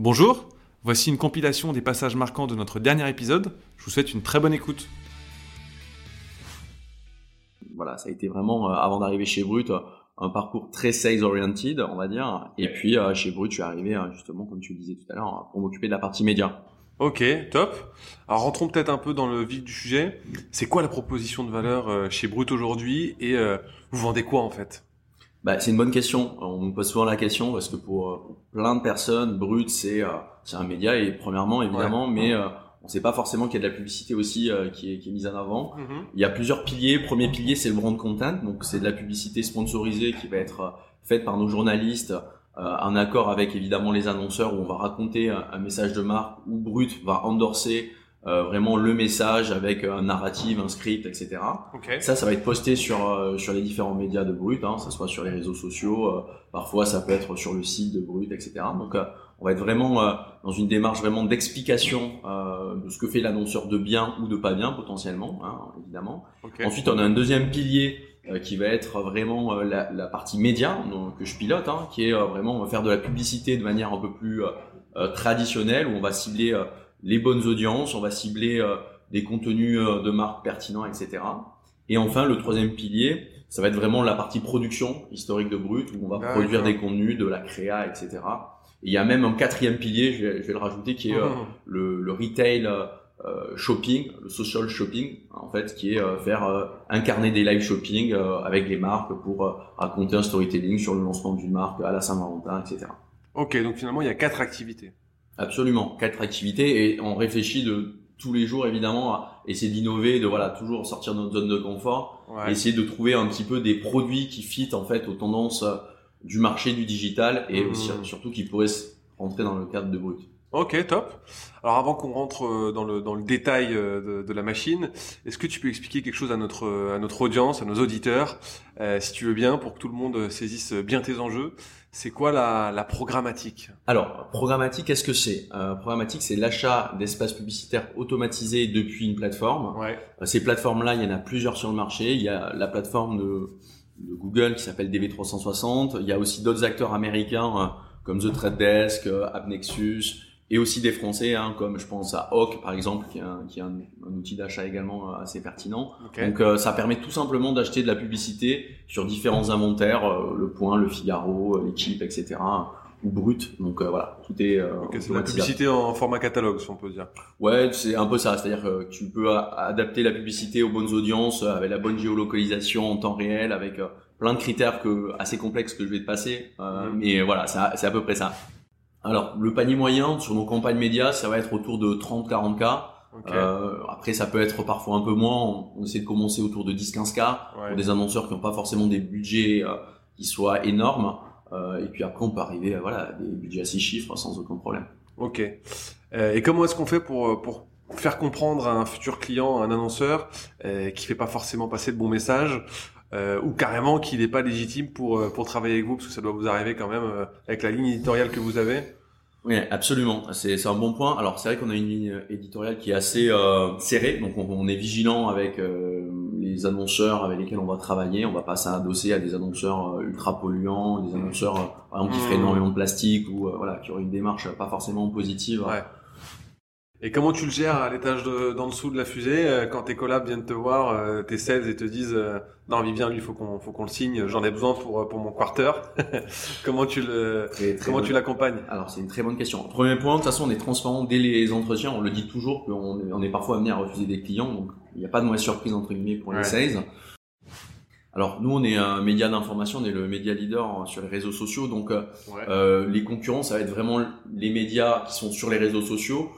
Bonjour, voici une compilation des passages marquants de notre dernier épisode. Je vous souhaite une très bonne écoute. Voilà, ça a été vraiment, euh, avant d'arriver chez Brut, euh, un parcours très sales-oriented, on va dire. Et puis euh, chez Brut, je suis arrivé, justement, comme tu le disais tout à l'heure, pour m'occuper de la partie média. Ok, top. Alors rentrons peut-être un peu dans le vif du sujet. C'est quoi la proposition de valeur chez Brut aujourd'hui? Et vous vendez quoi en fait? Bah, c'est une bonne question. On me pose souvent la question parce que pour, euh, plein de personnes, Brut c'est euh, c'est un média et premièrement évidemment, mais euh, on ne sait pas forcément qu'il y a de la publicité aussi qui, est, qui est mise en avant. Mm-hmm. Il y a plusieurs piliers. Premier pilier c'est le brand content, donc c'est de la publicité sponsorisée qui va être faite par nos journalistes en accord avec évidemment les annonceurs où on va raconter un, message de marque où Brut va endorser euh, vraiment le message avec un narrative, un script, etc. Ça, ça va être posté sur euh, sur les différents médias de Brut, hein, ça soit sur les réseaux sociaux, euh, parfois ça peut être sur le site de Brut, etc. Donc on va être vraiment dans une démarche vraiment d'explication de ce que fait l'annonceur de bien ou de pas bien potentiellement, hein, évidemment. Ensuite, on a un deuxième pilier qui va être vraiment la, la, partie média donc, que je pilote, hein, qui est vraiment on va faire de la publicité de manière un peu plus traditionnelle où on va cibler les bonnes audiences, on va cibler euh, des contenus euh, de marque pertinents, etc. Et enfin, le troisième pilier, ça va être vraiment la partie production historique de Brut, où on va produire des contenus, de la créa, etc. Et il y a même un quatrième pilier, je vais, le rajouter, qui est euh, mmh. le, retail shopping, le social shopping, en fait, qui est faire incarner des live shopping avec les marques pour raconter un storytelling sur le lancement d'une marque à la Saint-Valentin, etc. Ok, donc finalement, il y a quatre activités. Absolument, quatre activités et on réfléchit de tous les jours évidemment à essayer d'innover, de voilà toujours sortir de notre zone de confort, essayer de trouver un petit peu des produits qui fit en fait aux tendances euh, du marché du digital et mmh. aussi surtout qui pourraient rentrer dans le cadre de Brut. Ok, top. Alors avant qu'on rentre euh, dans le, dans le détail euh, de, de la machine, est-ce que tu peux expliquer quelque chose à notre, à notre audience, à nos auditeurs, si tu veux bien, pour que tout le monde saisisse bien tes enjeux c'est quoi la, la, programmatique? Alors, programmatique, qu'est-ce que c'est? Euh, Programmatique, c'est l'achat d'espaces publicitaires automatisés depuis une plateforme. Ouais. Euh, ces plateformes-là, il y en a plusieurs sur le marché. Il y a la plateforme de, de Google qui s'appelle DV360. Il y a aussi d'autres acteurs américains euh, comme The Trade Desk, euh, AppNexus, et aussi des Français, hein, comme je pense à Hawk par exemple, qui est un, qui est un, outil d'achat également euh, assez pertinent. Donc euh, ça permet tout simplement d'acheter de la publicité sur différents inventaires, euh, Le Point, Le Figaro, l'équipe, etc. ou brut. Donc voilà, tout est. c'est la publicité en format catalogue, si on peut dire. Ouais, c'est un peu ça. C'est-à-dire que tu peux adapter la publicité aux bonnes audiences avec la bonne géolocalisation en temps réel, avec plein de critères que assez complexes que je vais te passer. Mhm. Mais voilà, c'est à peu près ça. Alors, le panier moyen sur nos campagnes médias, ça va être autour de 30-40K. Euh, après, ça peut être parfois un peu moins. On, essaie de commencer autour de 10-15K pour des annonceurs qui n'ont pas forcément des budgets euh, qui soient énormes. Euh, et puis après, on peut arriver à voilà, des budgets à 6 chiffres sans aucun problème. Ok. et comment est-ce qu'on fait pour, pour faire comprendre à un futur client, à un annonceur, qui fait pas forcément passer de bons messages ou carrément qu'il n'est pas légitime pour pour travailler avec vous parce que ça doit vous arriver quand même avec la ligne éditoriale que vous avez oui, absolument. C'est un bon point. Alors c'est vrai qu'on a une ligne éditoriale qui est assez euh, serrée, donc on, est vigilant avec euh, les annonceurs avec lesquels on va travailler. On va pas s'adosser à des annonceurs euh, ultra polluants, des annonceurs par exemple qui feraient mmh. énormément de plastique ou voilà qui auraient une démarche pas forcément positive. Ouais. Et comment tu le gères à l'étage d'en dessous de la fusée euh, quand tes collabs viennent te voir, euh, tes sales et te disent euh, non Vivien lui faut qu'on faut qu'on le signe, j'en ai besoin pour pour mon quarter. comment tu le comment tu l'accompagnes? Alors c'est une très bonne question. Premier point, de toute façon on est transparent dès les entretiens, on le dit toujours qu'on on est parfois amené à refuser des clients, donc il n'y a pas de mauvaise surprise entre guillemets pour les sales. Alors nous, on est un média d'information, on est le média leader sur les réseaux sociaux. Donc euh, les concurrents, ça va être vraiment les médias qui sont sur les réseaux sociaux.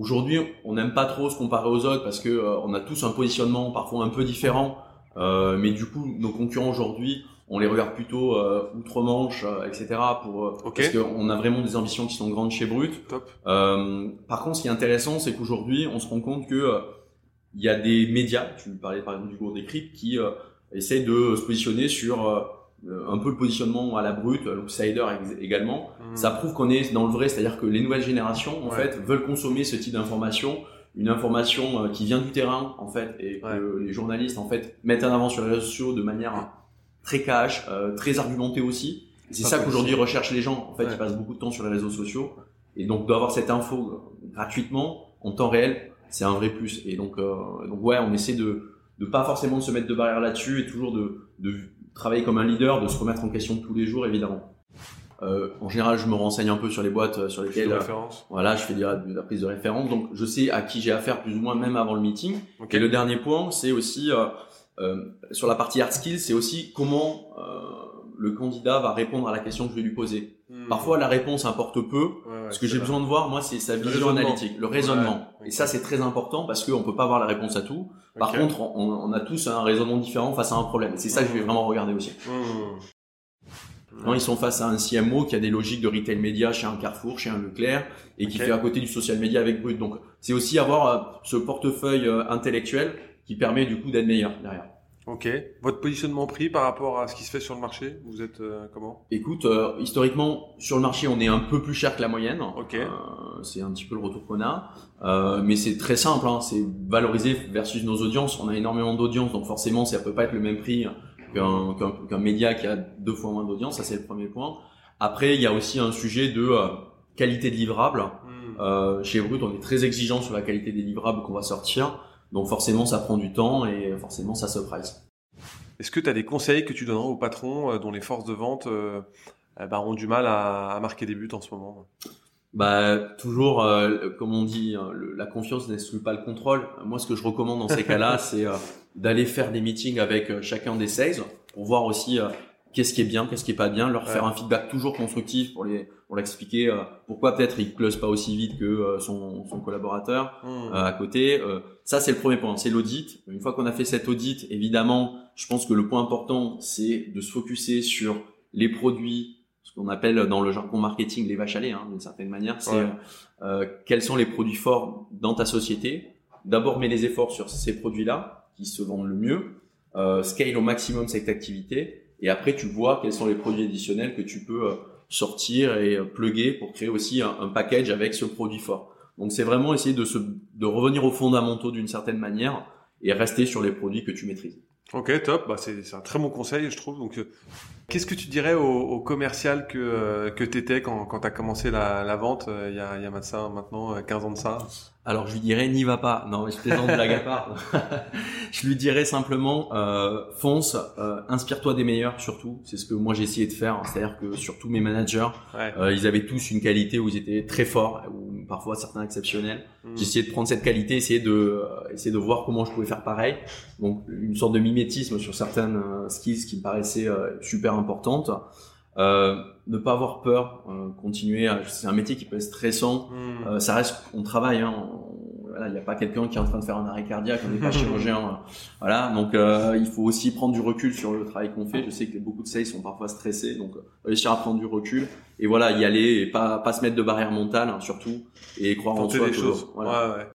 Aujourd'hui, on n'aime pas trop se comparer aux autres parce que euh, on a tous un positionnement parfois un peu différent. Euh, mais du coup, nos concurrents aujourd'hui, on les regarde plutôt euh, outre-Manche, euh, etc. Pour parce qu'on a vraiment des ambitions qui sont grandes chez Brut. Top. par contre, ce qui est intéressant, c'est qu'aujourd'hui, on se rend compte que il y a des médias, tu parlais par exemple du Gourde des qui essaient de se positionner sur un peu le positionnement à la brute, l'outsider également, hmm. ça prouve qu'on est dans le vrai, c'est-à-dire que les nouvelles générations en fait veulent consommer ce type d'information, une information euh, qui vient du terrain en fait et que les journalistes en fait mettent en avant sur les réseaux sociaux de manière très cash, euh, très argumentée aussi. C'est ça qu'aujourd'hui recherchent les gens. En fait, ils passent beaucoup de temps sur les réseaux sociaux Et donc d'avoir cette info gratuitement en temps réel, c'est un vrai plus. Et donc, euh, donc ouais, on essaie de de pas forcément se mettre de barrière là-dessus et toujours de, de travailler comme un leader, de se remettre en question tous les jours, évidemment. Euh, en général, je me renseigne un peu sur les boîtes euh, sur lesquelles, De euh, référence. voilà, je fais de la, de la prise de référence, donc je sais à qui j'ai affaire plus ou moins même avant le meeting. Et le dernier point, c'est aussi euh, euh, sur la partie hard skills, c'est aussi comment euh, le candidat va répondre à la question que je vais lui poser. Hmm. Parfois, la réponse importe peu. Ouais, ouais, Ce que j'ai besoin de voir, moi, c'est sa vision analytique, le raisonnement. Ouais, Et ça, c'est très important parce qu'on peut pas avoir la réponse à tout. Par contre, on, on a tous un raisonnement différent face à un problème. Et c'est ça que je vais vraiment regarder aussi. Hmm. Non, ils sont face à un CMO qui a des logiques de retail média chez un Carrefour, chez un Leclerc, et qui fait à côté du social media avec Brut. Donc, c'est aussi avoir euh, ce portefeuille euh, intellectuel qui permet du coup d'être meilleur derrière. Ok. Votre positionnement prix par rapport à ce qui se fait sur le marché, vous êtes euh, comment? Écoute, euh, historiquement, sur le marché, on est un peu plus cher que la moyenne. Ok. Euh, c'est un petit peu le retour qu'on a. Euh, mais c'est très simple, hein, c'est valoriser versus nos audiences. On a énormément d'audience, donc forcément, ça peut pas être le même prix qu'un qu'un qu'un média qui a deux fois moins d'audience. Ça, c'est le premier point. Après, il y a aussi un sujet de euh, qualité de livrable. Hmm. Euh, chez Brut, on est très exigeant sur la qualité des livrables qu'on va sortir. Donc forcément, ça prend du temps et forcément, ça se. Est-ce que tu as des conseils que tu donneras aux patrons euh, dont les forces de vente euh, ben, ont du mal à, à marquer des buts en ce moment? Bah toujours, euh, comme on dit, hein, le- la confiance n'exclut pas le contrôle. Moi, ce que je recommande dans ces cas-là, c'est euh, d'aller faire des meetings avec chacun des sales pour voir aussi qu'est-ce qui est bien, qu'est-ce qui est pas bien, leur Ouais. faire un feedback toujours constructif pour les pour l'expliquer euh, pourquoi peut-être il close pas aussi vite que euh, son, son collaborateur Hmm. euh, à côté. Euh, ça, c'est le premier point, c'est l'audit. Une fois qu'on a fait cet audit, évidemment, je pense que le point important, c'est de se focuser sur les produits, ce qu'on appelle dans le jargon marketing les vaches à lait, hein, d'une certaine manière. C'est Ouais. euh, quels sont les produits forts dans ta société. D'abord, mets les efforts sur ces produits-là qui se vendent le mieux. Euh, scale au maximum cette activité. Et après, tu vois quels sont les produits additionnels que tu peux euh, sortir et euh, plugger pour créer aussi un, un package avec ce produit fort. Donc c'est vraiment essayer de, se, de revenir aux fondamentaux d'une certaine manière et rester sur les produits que tu maîtrises. Ok, top. Bah, c'est un très bon conseil, je trouve. Donc, euh, qu'est-ce que tu dirais au, au commercial que euh, que t'étais quand quand t'as commencé la, la vente euh, il y a y a maintenant maintenant euh, 15 ans de ça? Alors je lui dirais n'y va pas. Non, mais je plaisante blague à part. je lui dirais simplement euh, fonce, euh, inspire-toi des meilleurs surtout. C'est ce que moi j'ai essayé de faire. C'est-à-dire que sur tous mes managers, Ouais. euh, ils avaient tous une qualité où ils étaient très forts parfois certains exceptionnels. J'ai essayé de prendre cette qualité, essayer de euh, essayer de voir comment je pouvais faire pareil. Donc une sorte de mimétisme sur certaines euh, skills qui me paraissaient euh, super importantes. Euh, ne pas avoir peur, continuer. à- C'est un métier qui peut être stressant. Hmm. Ça reste, on travaille. Hein, voilà, il n'y a pas quelqu'un qui est en train de faire un arrêt cardiaque, on n'est pas chirurgien. euh, voilà, donc euh, il faut aussi prendre du recul sur le travail qu'on fait. Je sais que beaucoup de sales sont parfois stressés, donc euh, réussir à prendre du recul et voilà, y aller et pas pas se mettre de barrière mentale hein, surtout et croire en soi. des choses. Voilà. Ouais, ouais.